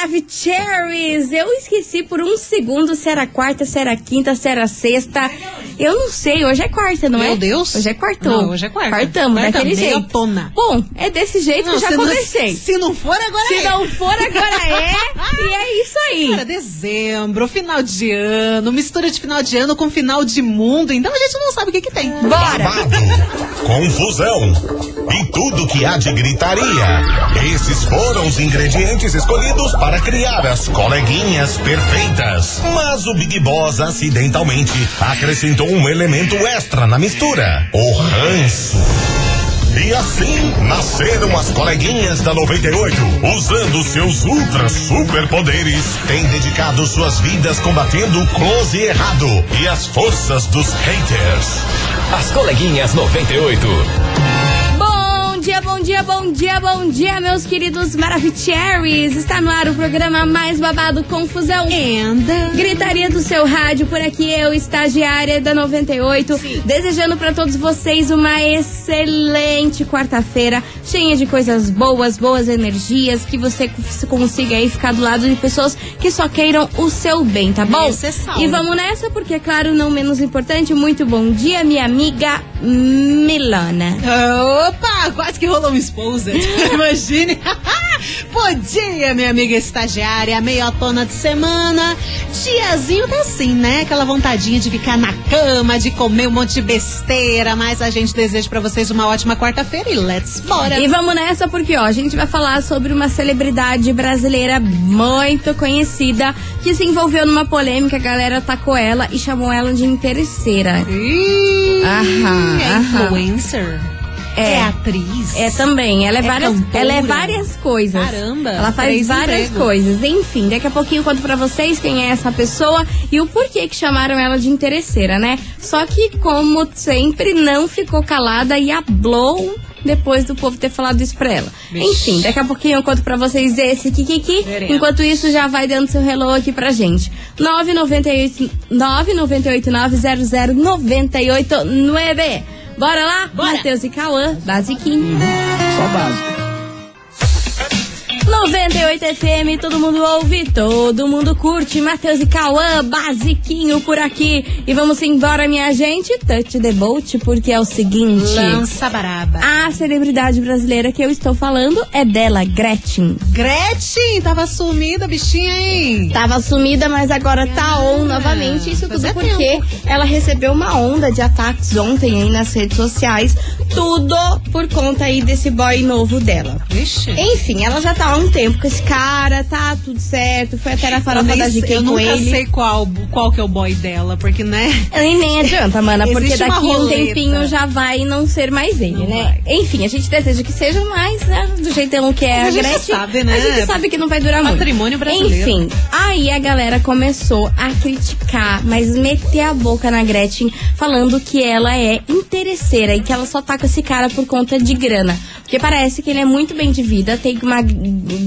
Maravicheries! Eu esqueci por um segundo se era quarta, se era quinta, se era sexta. Eu não sei, hoje é quarta, não é? Meu Deus. Hoje é quartou. Não, hoje é quarta. Quartamos, Quarta, daquele meia jeito. tona. Bom, é desse jeito que eu já se não- comecei. se não for, agora Se é. não for, agora é. e é isso aí. Cara, dezembro, final de ano, mistura de final de ano com final de mundo, então a gente não sabe o que que tem. Bora! Babado, confusão e tudo que há de gritaria. Esses foram os ingredientes escolhidos para criar as coleguinhas perfeitas. Mas o Big Boss acidentalmente acrescentou um elemento extra na mistura: o ranço. E assim nasceram as coleguinhas da 98. Usando seus ultra superpoderes, têm dedicado suas vidas combatendo o close e errado e as forças dos haters. As coleguinhas 98. Bom dia, bom dia, bom dia, bom dia, meus queridos Maravicheries! Está no ar o programa mais babado Confusão. Anda. Gritaria do seu rádio, por aqui eu, estagiária da 98, desejando para todos vocês uma excelente quarta-feira, cheia de coisas boas, boas energias, que você cons- consiga aí ficar do lado de pessoas que só queiram o seu bem, tá bom? Necessário. E vamos nessa, porque, claro, não menos importante, muito bom dia, minha amiga Milana. Opa, quase que rolou um exposed. Imagine. Bom dia, minha amiga estagiária, meiotona de semana. Diazinho tá assim, né? Aquela vontadinha de ficar na cama, de comer um monte de besteira, mas a gente deseja pra vocês uma ótima quarta-feira e let's bora. E vamos nessa porque, ó, a gente vai falar sobre uma celebridade brasileira muito conhecida que se envolveu numa polêmica, a galera atacou ela e chamou ela de interesseira. Ih, Aham, é aham. influencer. É. É atriz. É também, ela é, É várias, cantora. ela é várias coisas. Caramba, Ela faz várias coisas. Enfim, daqui a pouquinho eu conto pra vocês quem é essa pessoa e o porquê que chamaram ela de interesseira, né? Só que, como sempre, não ficou calada e hablou depois do povo ter falado isso pra ela. Vixe. Enfim, daqui a pouquinho eu conto pra vocês esse Kikiki. Veremos. Enquanto isso, já vai dando seu hello aqui pra gente. 998 998 900 989. Bora lá? Bora. Matheus e Cauã, basiquinho. Só básico. 98 FM, todo mundo ouve, todo mundo curte. Matheus e Cauã, basiquinho por aqui. E vamos embora, minha gente. Touch the boat, porque é o seguinte. Lança baraba. A celebridade brasileira que eu estou falando é dela, Gretchen. Gretchen, tava sumida, bichinha, hein? Tava sumida, mas agora tá on novamente. Isso tudo fazia porque tempo. ela recebeu uma onda de ataques ontem aí nas redes sociais. Tudo por conta aí desse boy novo dela. Vixe. Enfim, ela já tá há um tempo com esse cara, tá tudo certo. Foi até na farofa da GK eu com nunca ele. sei qual, qual que é o boy dela, porque, né? E nem adianta, mana, porque daqui um roleta. tempinho já vai não ser mais ele, Não né? Enfim, a gente deseja que seja mais, né, do jeitão que é Mas a, a gente Gretchen. sabe, né? A gente sabe que não vai durar muito. Patrimônio brasileiro. Enfim, aí a galera começou a criticar, mas meter a boca na Gretchen, falando que ela é interesseira e que ela só tá com esse cara por conta de grana. Porque parece que ele é muito bem de vida, tem uma,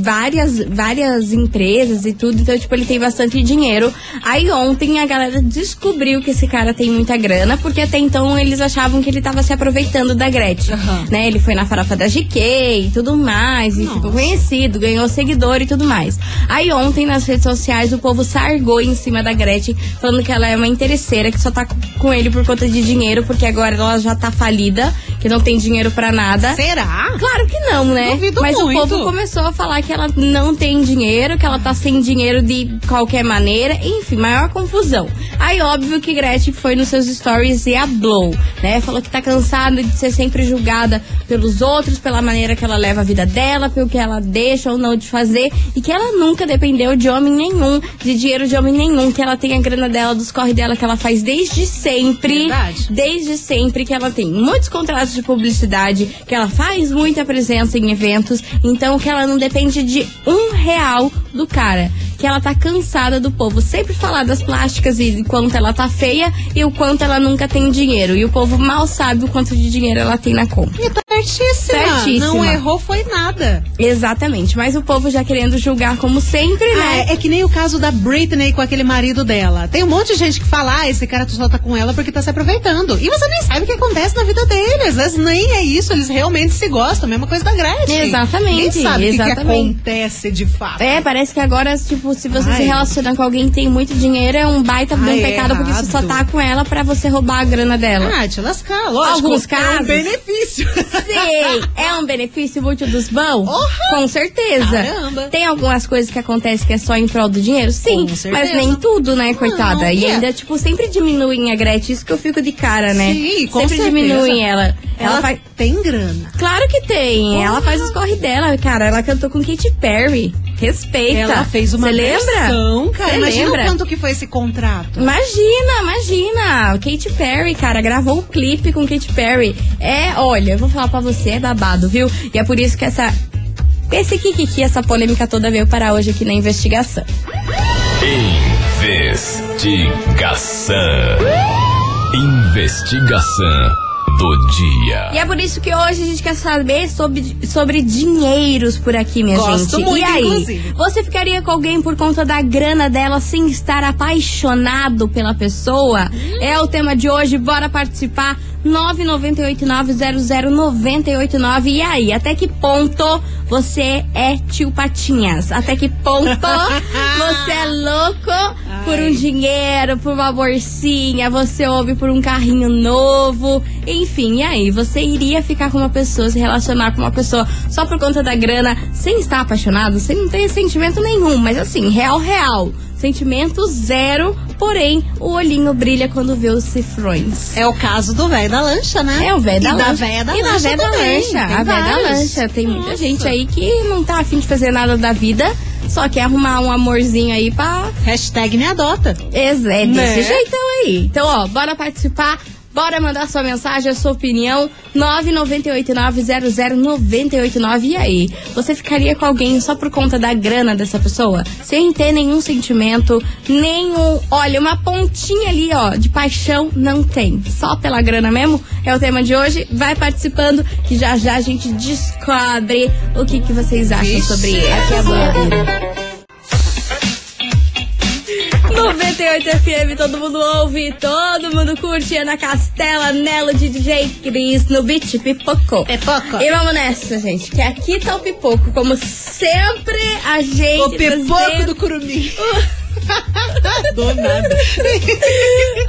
várias, várias empresas e tudo, então, tipo, ele tem bastante dinheiro. Aí ontem a galera descobriu que esse cara tem muita grana, porque até então eles achavam que ele tava se aproveitando da Gretchen. Aham. Né? Ele foi na farofa da GK e tudo mais, e Nossa. ficou conhecido, ganhou seguidor e tudo mais. Aí ontem nas redes sociais o povo sargou em cima da Gretchen, falando que ela é uma interesseira, que só tá com ele por conta de dinheiro, porque agora ela já tá falida, que não tem dinheiro pra nada. Será? Claro que não, né? Duvido Mas muito. o povo começou a falar que ela não tem dinheiro, que ela tá sem dinheiro de qualquer maneira, enfim, maior confusão. Aí, óbvio que Gretchen foi nos seus stories e hablou, né? Falou que tá cansada de ser sempre julgada pelos outros, pela maneira que ela leva a vida dela, pelo que ela deixa ou não de fazer, e que ela nunca dependeu de homem nenhum, de dinheiro de homem nenhum, que ela tem a grana dela, dos corre dela, que ela faz desde sempre. Verdade. Desde sempre que ela tem muitos contratos de publicidade, que ela faz muita presença em eventos, então que ela não depende de um real do cara. Que ela tá cansada do povo sempre falar das plásticas e quanto ela tá feia e o quanto ela nunca tem dinheiro. E o povo mal sabe o quanto de dinheiro ela tem na conta. Certíssima. Certíssima. Não errou, foi nada. Exatamente. Mas o povo já querendo julgar como sempre, Ah, né? é, é que nem o caso da Britney com aquele marido dela. Tem um monte de gente que fala, ah, esse cara só tá com ela porque tá se aproveitando. E você nem sabe o que acontece na vida dele. Às vezes nem é isso, eles realmente se gostam. Mesma coisa da Gretchen. Exatamente, Nem sabe o que que, acontece de fato. É, parece que agora, tipo, se você Ai. se relacionar com alguém que tem muito dinheiro, é um baita de um Ai, é pecado, porque você só tá com ela pra você roubar a grana dela. Ah, te lascar, lógico. Alguns É casos. um benefício. Sim, é um benefício mútuo dos bons? Com certeza. Caramba. Tem algumas coisas que acontecem que é só em prol do dinheiro? Sim, Com certeza. mas nem tudo, né, coitada? e é. ainda, tipo, sempre diminuem a Gretchen, isso que eu fico de cara, né? Sim, com sempre certeza. diminuem ela. Ela, Ela faz. tem grana. Claro que tem. Ela faz os corre dela, cara. Ela cantou com Katy Perry. Respeita. Ela fez uma Cê lembra? versão, cara. Cê Imagina lembra? o quanto que foi esse contrato. Imagina, imagina. Katy Perry, cara, gravou o clipe com Katy Perry. É, olha, eu vou falar pra você, é babado, viu? E é por isso que essa. Esse kikiki, essa polêmica toda veio para hoje aqui na investigação. Investigação. Investigação do dia. E é por isso que hoje a gente quer saber sobre, sobre dinheiros por aqui, minha Gosto gente. muito, e aí, inclusive. você ficaria com alguém por conta da grana dela sem estar apaixonado pela pessoa? É o tema de hoje, bora participar. 998900989. E aí, até que ponto você é tio Patinhas? Até que ponto você é louco por um dinheiro, por uma bolsinha, você ouve por um carrinho novo, enfim, e aí? Você iria ficar com uma pessoa, se relacionar com uma pessoa só por conta da grana, sem estar apaixonado, sem não ter sentimento nenhum, mas assim, real, real. Sentimento zero, porém o olhinho brilha quando vê os cifrões. É o caso do velho da lancha, né? É o velho da e lancha. da véia da e lancha. da véia da lancha. A véia da lancha. Tem muita Nossa. gente aí que não tá afim de fazer nada da vida, só quer arrumar um amorzinho aí pra Hashtag me adota. Ex- É desse Né? jeitão aí. Então, ó, bora participar. Bora mandar sua mensagem, a sua opinião. 998900989. E aí? Você ficaria com alguém só por conta da grana dessa pessoa? Sem ter nenhum sentimento, nenhum. Olha, uma pontinha ali, ó, de paixão não tem. Só pela grana mesmo? É o tema de hoje. Vai participando que já já a gente descobre o que, que vocês acham sobre ele. Aqui é. 98 FM, todo mundo ouve, todo mundo curte. Ana Castela, Nelo de DJ Cris no Beat Pipoco. Pipoco. E vamos nessa, gente, que aqui tá o Pipoco. Como sempre, a gente. O pipoco do curumim. do nada.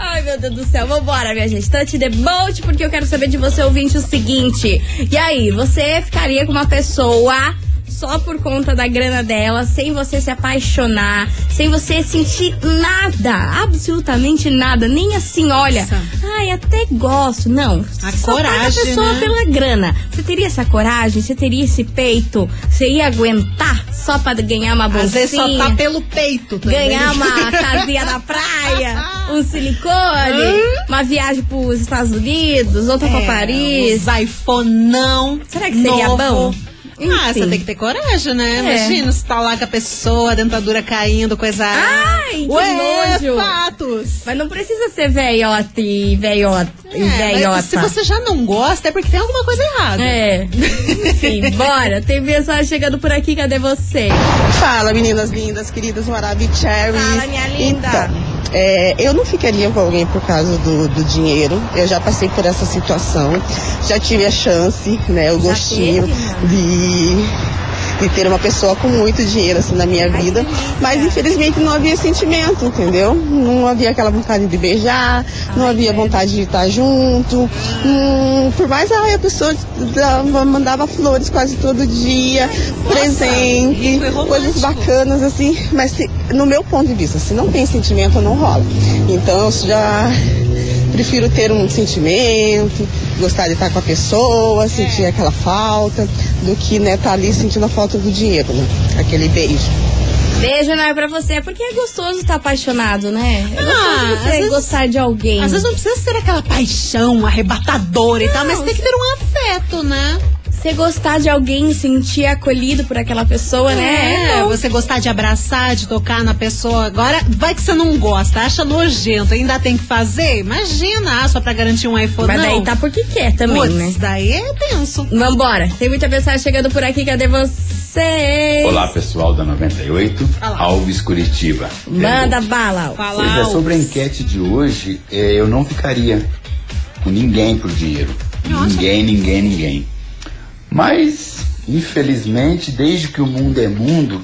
Ai, meu Deus do céu. Vambora, minha gente. Touch the boat, porque eu quero saber de você, ouvinte, o seguinte. E aí, você ficaria com uma pessoa só por conta da grana dela, sem você se apaixonar, sem você sentir nada, absolutamente nada, nem assim, olha, Nossa. ai, até gosto, não. A só coragem, a pessoa né? pela grana. Você teria essa coragem? Você teria esse peito? Você ia aguentar só pra ganhar uma bolsinha? Às vezes só tá pelo peito também. ganhar uma casinha na praia, um silicone, uma viagem pros Estados Unidos, outra pra Paris. Os iPhoneão. Será que seria novo. bom? Ah, Enfim. você tem que ter coragem, né? É. Imagina, você tá lá com a pessoa, a dentadura caindo, coisa. Ai, que Ué, nojo. fatos. Mas não precisa ser velhota e velhota e É, velhota. se você já não gosta, é porque tem alguma coisa errada. É. Enfim, bora. Tem mensagem chegando por aqui, cadê você? Fala, meninas lindas, queridas Maravicherry. Fala, minha linda. Então, é, eu não ficaria com alguém por causa do, do dinheiro. Eu já passei por essa situação. Já tive a chance, né, o gostinho de de ter uma pessoa com muito dinheiro assim na minha vida, mas infelizmente não havia sentimento, entendeu? Não havia aquela vontade de beijar, não havia vontade de estar junto. Hum, por mais ai, a pessoa dava- mandava flores quase todo dia, presente, rico e romântico. coisas bacanas assim, mas se- no meu ponto de vista, se não tem sentimento, não rola. Então eu já prefiro ter um sentimento, gostar de estar com a pessoa, sentir aquela falta, do que né, estar ali sentindo a falta do dinheiro, né? Aquele beijo. Beijo, não é pra você, porque é gostoso estar apaixonado, né? É gostoso Ah, você vezes- gostar de alguém. Às vezes não precisa ser aquela paixão arrebatadora e tal, mas Não, tem que ter um afeto, né? Você gostar de alguém, sentir acolhido por aquela pessoa, né? É, bom. você gostar de abraçar, de tocar na pessoa. Agora, vai que você não gosta, acha nojento, ainda tem que fazer? Imagina, ah, só pra garantir um iPhone. Mas não. daí tá porque quer também, Putz, né? daí é tenso. Vambora. Tem muita mensagem chegando por aqui. Cadê você? Olá pessoal da 98, Olá. Alves Curitiba. Manda bala. Fala. Pois é, Alves. sobre a enquete de hoje, é, eu não ficaria com ninguém por dinheiro. Ninguém, ninguém, ninguém. Mas, infelizmente, desde que o mundo é mundo,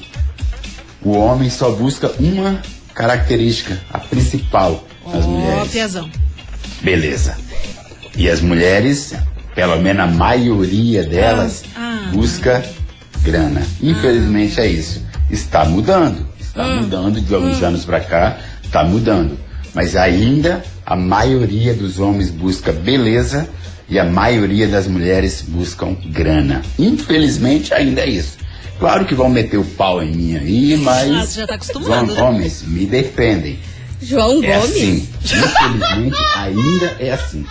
o homem só busca uma característica, a principal nas Ó, mulheres. Piazão. Beleza. E as mulheres, pelo menos a maioria delas, Ah. busca grana. Infelizmente é isso. Está mudando. Está mudando de alguns anos para cá, está mudando. Mas ainda a maioria dos homens busca beleza e a maioria das mulheres buscam grana. Infelizmente ainda é isso. Claro que vão meter o pau em mim aí, mas Ah, já tá os né? homens me defendem. João É Gomes. assim. Infelizmente, ainda é assim.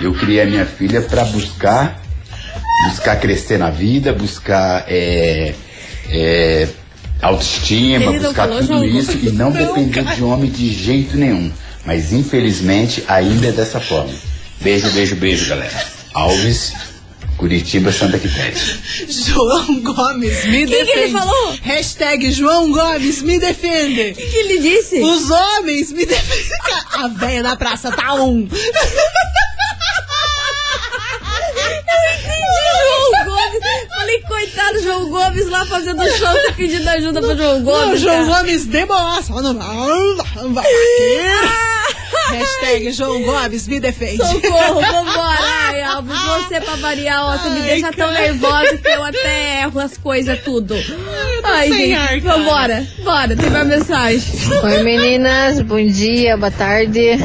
Eu criei a minha filha para buscar, buscar crescer na vida, buscar é, é, autoestima, buscar tudo João isso Gomes? e não depender de homem de jeito nenhum. Mas infelizmente ainda é dessa forma. Beijo, beijo, beijo, galera. Alves, Curitiba, Santa Quitéria. João Gomes, me que defende. ele falou? Hashtag João Gomes, me defende. O que ele disse? Os homens me defendem. A véia da praça tá um. João Gomes. Falei, coitado, João Gomes lá fazendo show, tá pedindo ajuda pro João Não, Gomes. João cara. Gomes de boa, só não não vai Hashtag João Gomes, me defende. Socorro, vambora. Ai, Alves, você pra variar, ó, você me Ai, deixa tão cara. nervosa que eu até erro as coisas tudo. Ai, gente, ar, vambora. Bora, tem uma mensagem. Oi meninas, bom dia, boa tarde.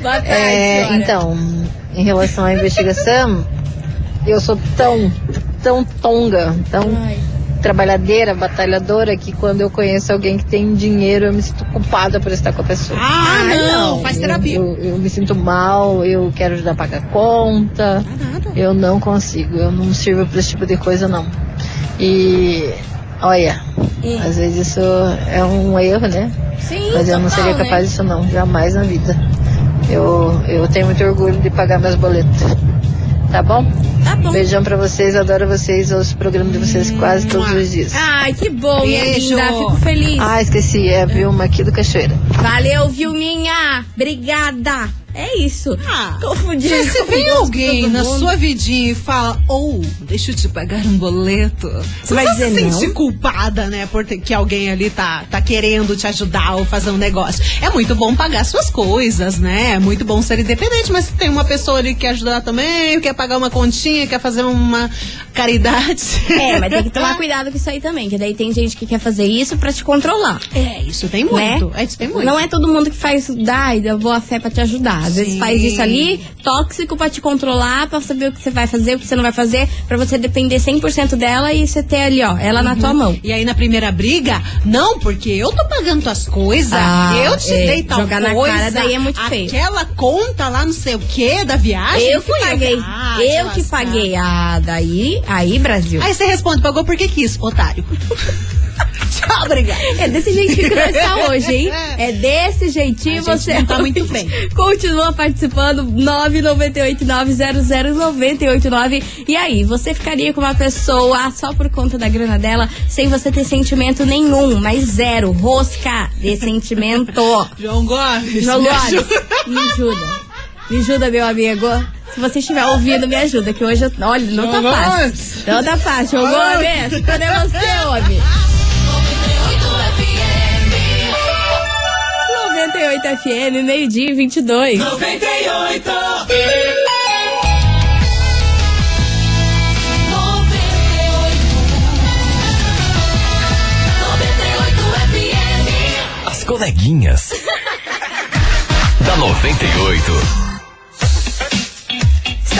Boa tarde, É, então, em relação à investigação, eu sou tão, tão tonga, tão Ai. Trabalhadeira, batalhadora, que quando eu conheço alguém que tem dinheiro, eu me sinto culpada por estar com a pessoa. Ah, não, faz Eu- terapia. Eu, eu me sinto mal, eu quero ajudar a pagar conta. Eu não consigo, eu não sirvo para esse tipo de coisa, não. E, olha, Hum. às vezes isso é um erro, né? Sim, Mas eu não seria né? capaz disso não, jamais na vida. Eu, eu tenho muito orgulho de pagar meus boletos. Tá bom? Tá bom. Beijão pra vocês, adoro vocês, ouço o programa de vocês quase todos os dias. Ai, que bom, minha Beijo. linda. Fico feliz. Ah, esqueci, é a Vilma aqui do Cachoeira. Valeu, Vilminha. Obrigada. É isso. Ah, Confundi. Já se vem alguém na sua vidinha e fala, ou, deixa eu te pagar um boleto. Você vai dizer se não? sente culpada, né, por ter, que alguém ali tá, tá querendo te ajudar ou fazer um negócio. É muito bom pagar suas coisas, né? É muito bom ser independente, mas se tem uma pessoa ali que quer ajudar também, quer pagar uma continha, quer fazer uma caridade. É, mas tem que tomar cuidado com isso aí também, que daí tem gente que quer fazer isso pra te controlar. É, isso tem muito. Né? É, isso tem muito. Não é todo mundo que faz, dá, eu vou a fé pra te ajudar. Às vezes Sim. faz isso ali, tóxico pra te controlar, pra saber o que você vai fazer, o que você não vai fazer, pra você depender 100% dela e você ter ali, ó, ela na tua mão. E aí na primeira briga, não, porque eu tô pagando tuas coisas, Ah, eu te é, dei tal jogar na coisa. cara daí é muito feio. Aquela conta lá, não sei o que, da viagem. Eu que paguei. Ah, eu te que paguei. Ah, daí, aí, Brasil. Aí você responde, pagou porque quis, otário. Tchau, obrigada. É desse jeitinho que nós está hoje, hein? É desse jeitinho A gente você não tá muito bem. Continua participando 998900989. E aí, você ficaria com uma pessoa só por conta da grana dela, sem você ter sentimento nenhum, mas zero, rosca de sentimento. João Gomes. João me Gomes, me ajuda. Me ajuda, meu amigo. Se você estiver ouvindo, me ajuda, que hoje eu. Olha, não tá João fácil. Gomes. Não tá fácil, João Gomes. Cadê você, homem? 98 FM, meio-dia e 22. 98. 98 FM. As coleguinhas. da 98.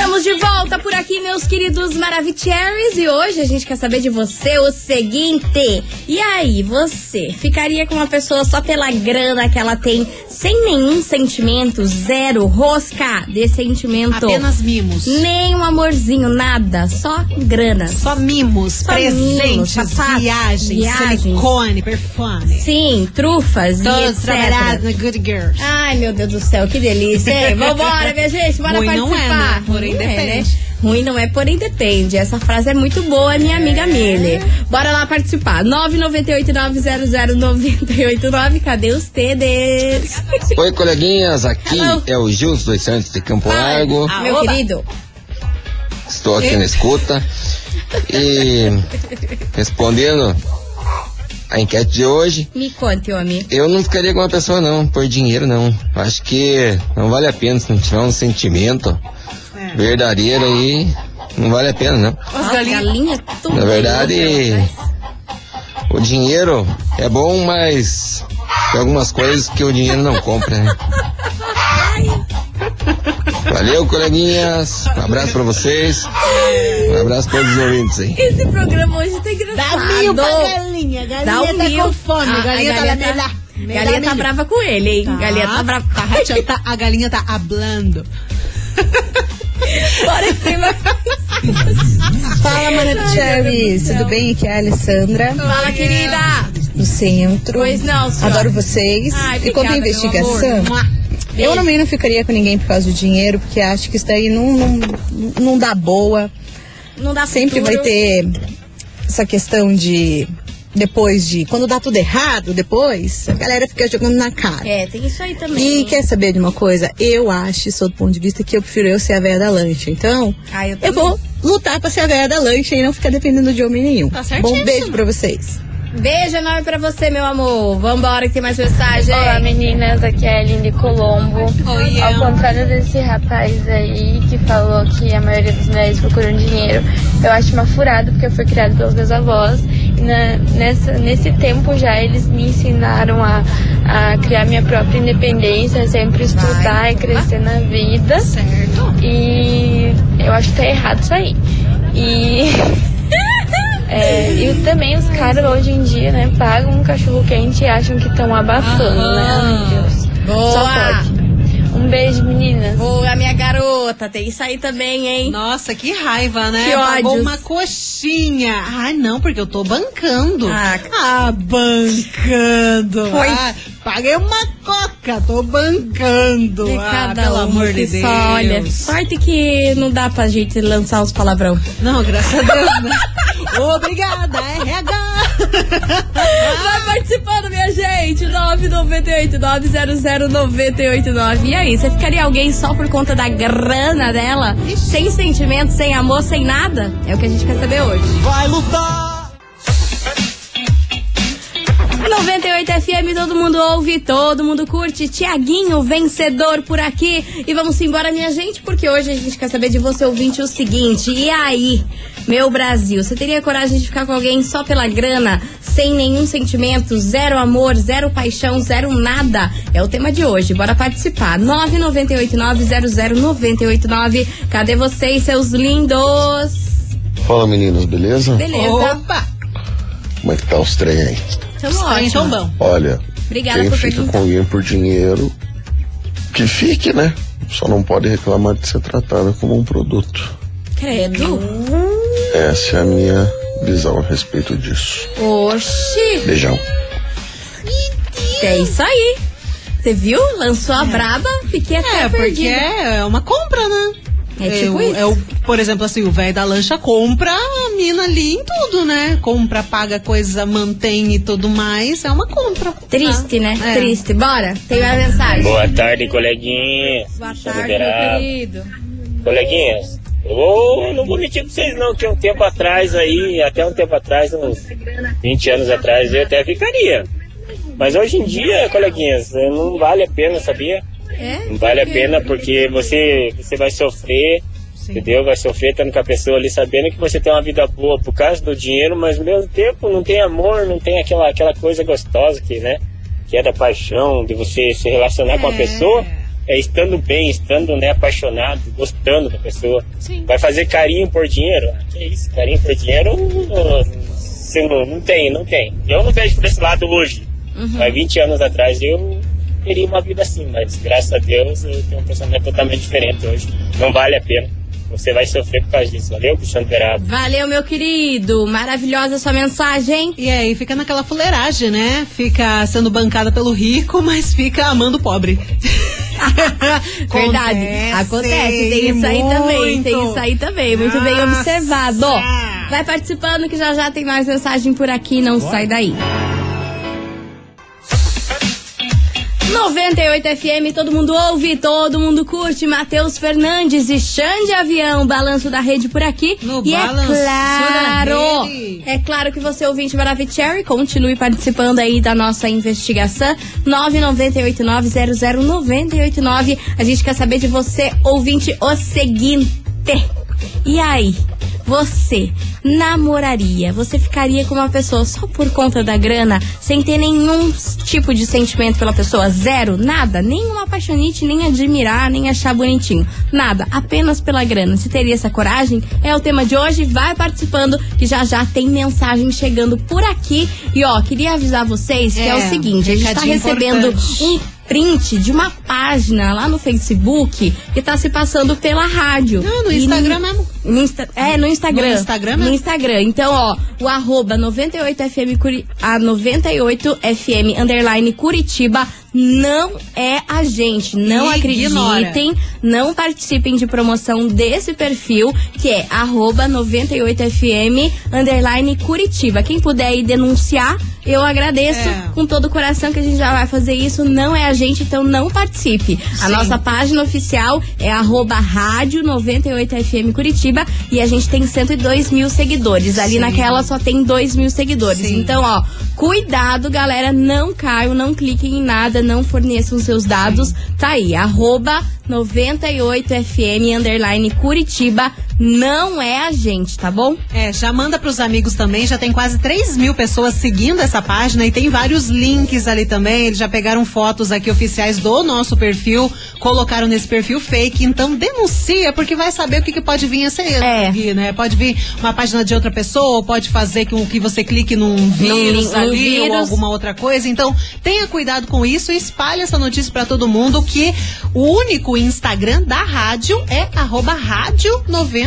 Estamos de volta por aqui, meus queridos Maravicheries. E hoje a gente quer saber de você o seguinte. E aí, você ficaria com uma pessoa só pela grana que ela tem, sem nenhum sentimento, zero, rosca de sentimento? Apenas mimos. Nem um amorzinho, nada, só grana. Só mimos, Só presentes, mimos, viagens, viagens. silicone, perfume. Sim, trufas Todos trabalhados na Good Girls. Ai, meu Deus do céu, que delícia, hein? Vambora, minha gente, bora Ruim não é, participar. né? Porém Ruim não é, depende. Ruim não é, porém depende. Essa frase é muito boa, minha amiga Mili. Bora lá participar. 998-900-989. Cadê os TDs? Oi, coleguinhas, aqui Alô. é o Gilson dos Santos de Campo Largo. Ah, Meu oba. querido. Estou aqui na escuta. E respondendo a enquete de hoje, Me conte, homem. eu não ficaria com uma pessoa não, por dinheiro não. Acho que não vale a pena se não tiver um sentimento É. verdadeiro aí, não vale a pena não. As As galinhas. tudo. Na verdade, o dinheiro é bom, mas tem algumas coisas que o dinheiro não compra, né? Valeu, coleguinhas. Um abraço pra vocês. Um abraço pra todos os ouvintes aí. Esse programa hoje tá engraçado. Dá mil pra galinha. Galinha Dá um tá mil. com fome. Ah, galinha a tá galinha lá, tá. Melá, galinha tá brava com ele, hein? Galinha tá brava. Tá, Racha, tá- a galinha tá hablando. Bora aqui, vai. Fala, Maravicheries, tudo bem? Aqui é a Alessandra, Fala, querida. do centro. Pois não, senhora. Adoro vocês. Ai, e quanto à obrigada, investigação, eu também não ficaria com ninguém por causa do dinheiro, porque acho que isso daí não, não, não dá boa. Não dá Sempre futuro. vai ter essa questão de. Depois de. Quando dá tudo errado, depois, a galera fica jogando na cara. É, tem isso aí também. E quer saber de uma coisa? Eu acho, sob o ponto de vista, que eu prefiro eu ser a velha da lancha. Então, Ah, eu, eu vou lutar pra ser a velha da lancha e não ficar dependendo de homem nenhum. Tá certíssimo. Bom beijo pra vocês. Beijo enorme pra você, meu amor. Vambora que tem mais mensagem. Olá meninas, aqui é a Aline Colombo. Oi, Ao contrário desse rapaz aí que falou que a maioria das mulheres procuram dinheiro, eu acho uma furada porque eu fui criada pelos meus avós. Na- nessa, nesse tempo já eles me ensinaram a, a criar minha própria independência, sempre estudar e crescer na vida. Certo. E eu acho que tá errado isso aí. E, é, e também os caras hoje em dia, né, pagam um cachorro quente e acham que estão abafando, né? Ai, Deus. Boa. Só pode. Um beijo, meninas. Boa, minha garota. Tem isso aí também, hein? Nossa, que raiva, né? Que Pagou ódios. uma coxinha. Ai, não, porque eu tô bancando. Ah, Ah, bancando. Foi. Ah, paguei uma coca, tô bancando. De ah, pelo um amor de Deus. só, Olha, sorte que não dá pra gente lançar os palavrão. Não, graças a Deus, né? Obrigada, RH. Vai participando, minha gente. 998 900 989. E aí, você ficaria alguém só por conta da grana dela? Sem sentimento, sem amor, sem nada? É o que a gente quer saber hoje. Vai lutar! 98 FM, todo mundo ouve, todo mundo curte. Tiaguinho, vencedor por aqui. E vamos embora, minha gente, porque hoje a gente quer saber de você, ouvinte, o seguinte. E aí, meu Brasil, você teria coragem de ficar com alguém só pela grana, sem nenhum sentimento, zero amor, zero paixão, zero nada? É o tema de hoje. Bora participar. 998900989. Cadê vocês, seus lindos? Fala meninos, beleza? Beleza. Opa, Como é que tá os trem aí? Tamo tá ótimo. então bom. Olha, Obrigada quem por fica perguntar. com alguém por dinheiro, que fique, né? Só não pode reclamar de ser tratada como um produto. Credo. Essa é a minha visão a respeito disso. Oxi. Beijão. É isso aí. Você viu? Lançou a braba, fiquei até É, porque perdida. é uma compra, né? É tipo o- isso. é o, por exemplo, assim, o velho da lancha compra a mina ali em tudo, né? Compra, paga coisa, mantém e tudo mais. É uma compra. Triste, né? É. Triste. Bora, tem mais mensagem. Boa tarde, coleguinhas. Boa tarde, meu querido. Coleguinhas, eu vou- não vou mentir pra vocês não, que um tempo atrás aí, até um tempo atrás, uns 20 anos atrás, eu até ficaria. Mas hoje em dia, coleguinhas, não vale a pena, sabia? É? Não vale a pena porque você, você vai sofrer, entendeu? Vai sofrer estando com a pessoa ali sabendo que você tem uma vida boa por causa do dinheiro, mas ao mesmo tempo não tem amor, não tem aquela, aquela coisa gostosa que, né? Que é da paixão, de você se relacionar com a É. pessoa. é estando bem, estando né, apaixonado, gostando da pessoa. Sim. Vai fazer carinho por dinheiro? Ah, que isso, carinho por dinheiro uh, não, não tem, não tem. Eu não vejo por esse lado hoje. Mas 20 anos atrás eu teria uma vida assim, mas graças a Deus eu tenho um pensamento totalmente diferente hoje. Não vale a pena. Você vai sofrer por causa disso. Valeu, Cristiano Verado. Valeu, meu querido. Maravilhosa sua mensagem. E aí fica naquela fuleiragem, né? Fica sendo bancada pelo rico, mas fica amando o pobre. Verdade. Acontece. Tem isso aí também. Tem isso aí também. Muito bem Nossa. observado. Vai participando que já já tem mais mensagem por aqui. Não sai daí. 98 FM, todo mundo ouve, todo mundo curte. Matheus Fernandes e Xande Avião, balanço da rede por aqui. No e é claro, é claro que você ouvinte Maravicherry, continue participando aí da nossa investigação. 998900989. A gente quer saber de você, ouvinte, o seguinte. E aí? Você namoraria? Você ficaria com uma pessoa só por conta da grana, sem ter nenhum tipo de sentimento pela pessoa? Zero? Nada? Nem uma apaixonite, nem admirar, nem achar bonitinho. Nada. Apenas pela grana. Se teria essa coragem? É o tema de hoje. Vai participando, que já já tem mensagem chegando por aqui. E ó, queria avisar vocês que é, É, o seguinte: a gente tá recebendo importante. um print de uma página lá no Facebook que tá se passando pela rádio. Não, no E Instagram no- mesmo. no Insta- é, no Instagram. No Instagram No mesmo? Instagram. Então, ó, o arroba 98FM Curi a 98FM underline Curitiba não é a gente. Não acreditem, não participem de promoção desse perfil, que é arroba 98FM underline Curitiba. Quem puder aí denunciar, eu agradeço É. com todo o coração que a gente já vai fazer isso. Não é a gente, então não participe. A Sim. nossa página oficial é arroba rádio 98FM Curitiba e a gente tem 102 mil seguidores. Ali Sim. naquela só tem 2 mil seguidores. Sim. Então, ó, cuidado, galera. Não caiam, não cliquem em nada, não forneçam seus dados. Tá aí, arroba 98FM underline Curitiba. Não é a gente, tá bom? É, já manda pros amigos também, já tem quase 3 mil pessoas seguindo essa página e tem vários links ali também. Eles já pegaram fotos aqui oficiais do nosso perfil, colocaram nesse perfil fake. Então denuncia, porque vai saber o que, que pode vir a ser, É. vir, né? Pode vir uma página de outra pessoa, ou pode fazer com que você clique num vírus num ali ou vírus. alguma outra coisa. Então tenha cuidado com isso e espalhe essa notícia pra todo mundo que o único Instagram da rádio é arroba rádio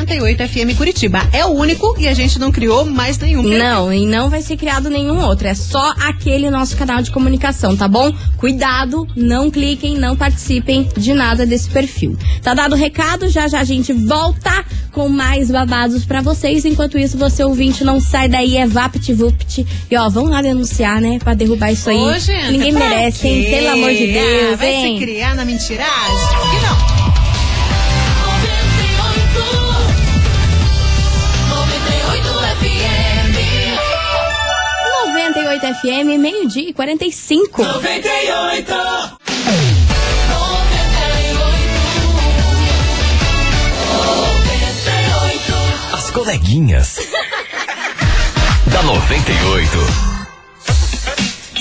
98FM Curitiba. É o único e a gente não criou mais nenhum. Não, e não vai ser criado nenhum outro. É só aquele nosso canal de comunicação, tá bom? Cuidado, não cliquem, não participem de nada desse perfil. Tá dado o recado, já já a gente volta com mais babados pra vocês. Enquanto isso, você ouvinte não sai daí, é vapt-vupt. E ó, vão lá denunciar, né? Pra derrubar isso aí. Ô, gente, Ninguém merece, hein? quê? Pelo amor de Deus, Ah, vai hein? se criar na mentiragem? Que não. FM, meio-dia e 45. 98. As coleguinhas. da 98.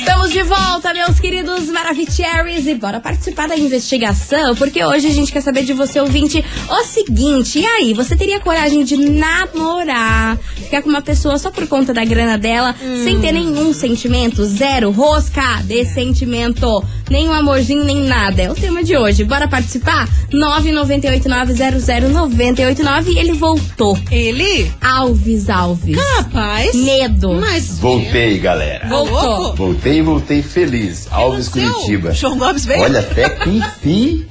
Estamos de volta, meus queridos Maravicheries, e bora participar da investigação, porque hoje a gente quer saber de você, ouvinte, o seguinte, e aí, você teria coragem de namorar, ficar com uma pessoa só por conta da grana dela, sem ter nenhum sentimento, zero, rosca de sentimento, nem um amorzinho, nem nada, é o tema de hoje, bora participar? 998900989 e ele voltou. Ele? Alves Alves. Rapaz. Medo. Mas. Voltei, galera. Voltou. Voltei e voltei feliz. Alves Curitiba. João Gomes veio. Olha, até que enfim,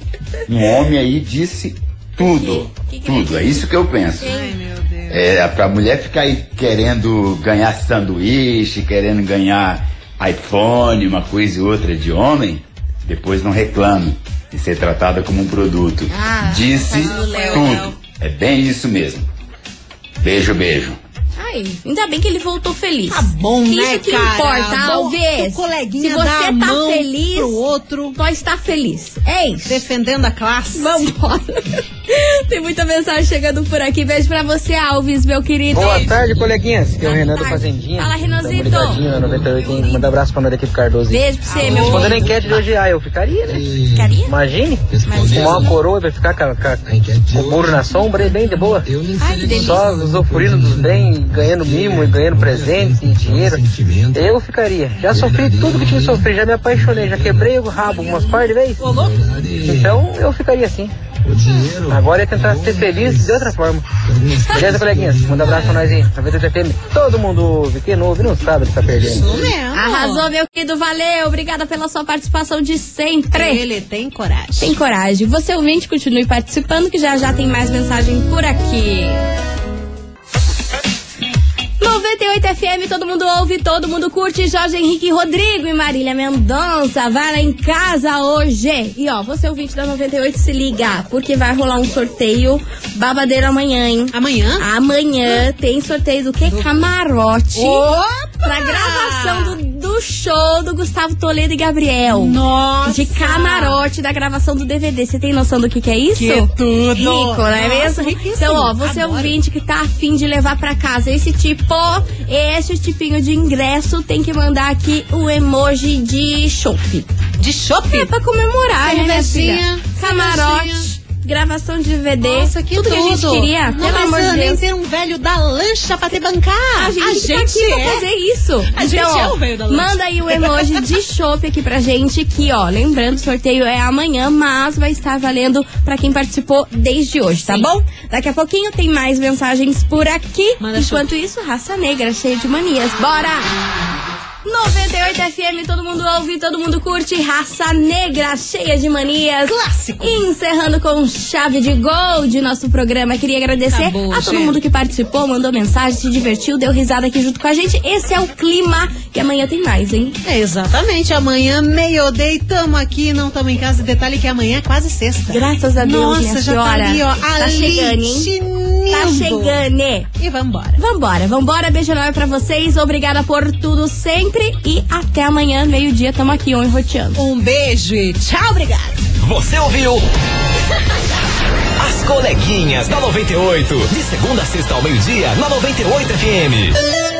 um homem aí disse tudo. Tudo. É isso que eu penso. Ai, meu Deus. É, pra mulher ficar aí querendo ganhar sanduíche, querendo ganhar iPhone, uma coisa e outra de homem, depois não reclame de ser tratada como um produto. Ah, Disse tudo. É bem isso mesmo. Beijo, beijo. Ai, ainda bem que ele voltou feliz. Tá bom, Isso né, que cara? importa, o coleguinha Se dá a você tá mão feliz, pro outro. nós está feliz. É isso. Defendendo a classe. Vambora. Tem muita mensagem chegando por aqui. Beijo pra você, Alves, meu querido. Boa tarde, coleguinhas. Aqui é o Renan do Fazendinha. Fala, Renanzito. Na 98, hein? Manda abraço pra nós daqui do Cardoso. Beijo pra você, meu Respondendo a enquete de hoje, ah, eu ficaria, né? Ficaria? Imagine. Fumar uma coroa vai ficar com, com, com o muro na sombra e bem de boa. Ai, que. Só usufruindo dos bens, ganhando mimo e ganhando presentes e dinheiro. Eu ficaria. Já sofri tudo que tinha que sofrer, já me apaixonei, já quebrei o rabo umas par de vezes. Então eu ficaria assim. Agora é tentar ser feliz de outra forma. Beleza, coleguinhas? Manda um abraço pra nós aí. 98 FM. Todo mundo ouve. Quem não ouve não sabe que tá perdendo. Arrasou, meu querido. Valeu. Obrigada pela sua participação de sempre. Ele tem coragem. Tem coragem. Você ouvinte, continue participando que já já tem mais mensagem por aqui. 98 FM, todo mundo ouve, todo mundo curte. Jorge Henrique Rodrigo e Marília Mendonça. Vai lá em casa hoje. E ó, você ouvinte da 98, se liga, porque vai rolar um sorteio babadeiro amanhã, hein? Amanhã? Amanhã tem sorteio do que? Camarote. Opa! Pra gravação do, do show do Gustavo Toledo e Gabriel. Nossa! De camarote da gravação do DVD. Você tem noção do que, que é isso? Que tudo! Rico, não é Nossa, mesmo? riquíssimo. Então, ó, você Adoro. ouvinte que tá afim de levar pra casa esse tipo, esse tipinho de ingresso, tem que mandar aqui o emoji de chopp. De chopp? É pra comemorar, né, Cervejinha, filha? Camarote. Gravação de DVD. Nossa, que tudo tudo. que a gente queria. Não pelo amor de nem Deus. ter um velho da lancha pra te bancar. A gente, tá aqui pra é. fazer isso. A então, gente ó, é o velho da lancha. manda aí o emoji de chopp aqui pra gente, que ó, lembrando, o sorteio é amanhã, mas vai estar valendo pra quem participou desde hoje, tá Sim. bom? Daqui a pouquinho tem mais mensagens por aqui. Manda Enquanto isso, raça negra, cheia de manias. Bora! 98 FM, todo mundo ouve, todo mundo curte. Raça negra, cheia de manias. Clássico. Encerrando com chave de gol de nosso programa. Queria agradecer Acabou, a todo gente. mundo que participou, mandou mensagem, se divertiu, deu risada aqui junto com a gente. Esse é o clima. E amanhã tem mais, hein? É, exatamente. Amanhã, meio-day, tamo aqui, não tamo em casa. Detalhe que amanhã é quase sexta. Graças a Deus, Nossa, minha já senhora. tá ali, ó. Tá ali, chegando, hein? Tá chegando. E vambora. Vambora, vambora. Beijo enorme pra vocês. Obrigada por tudo sempre. E até amanhã, meio-dia, tamo aqui, on roteando. Um beijo e tchau, obrigada. Você ouviu? As coleguinhas da 98. De segunda a sexta ao meio-dia, na 98 FM.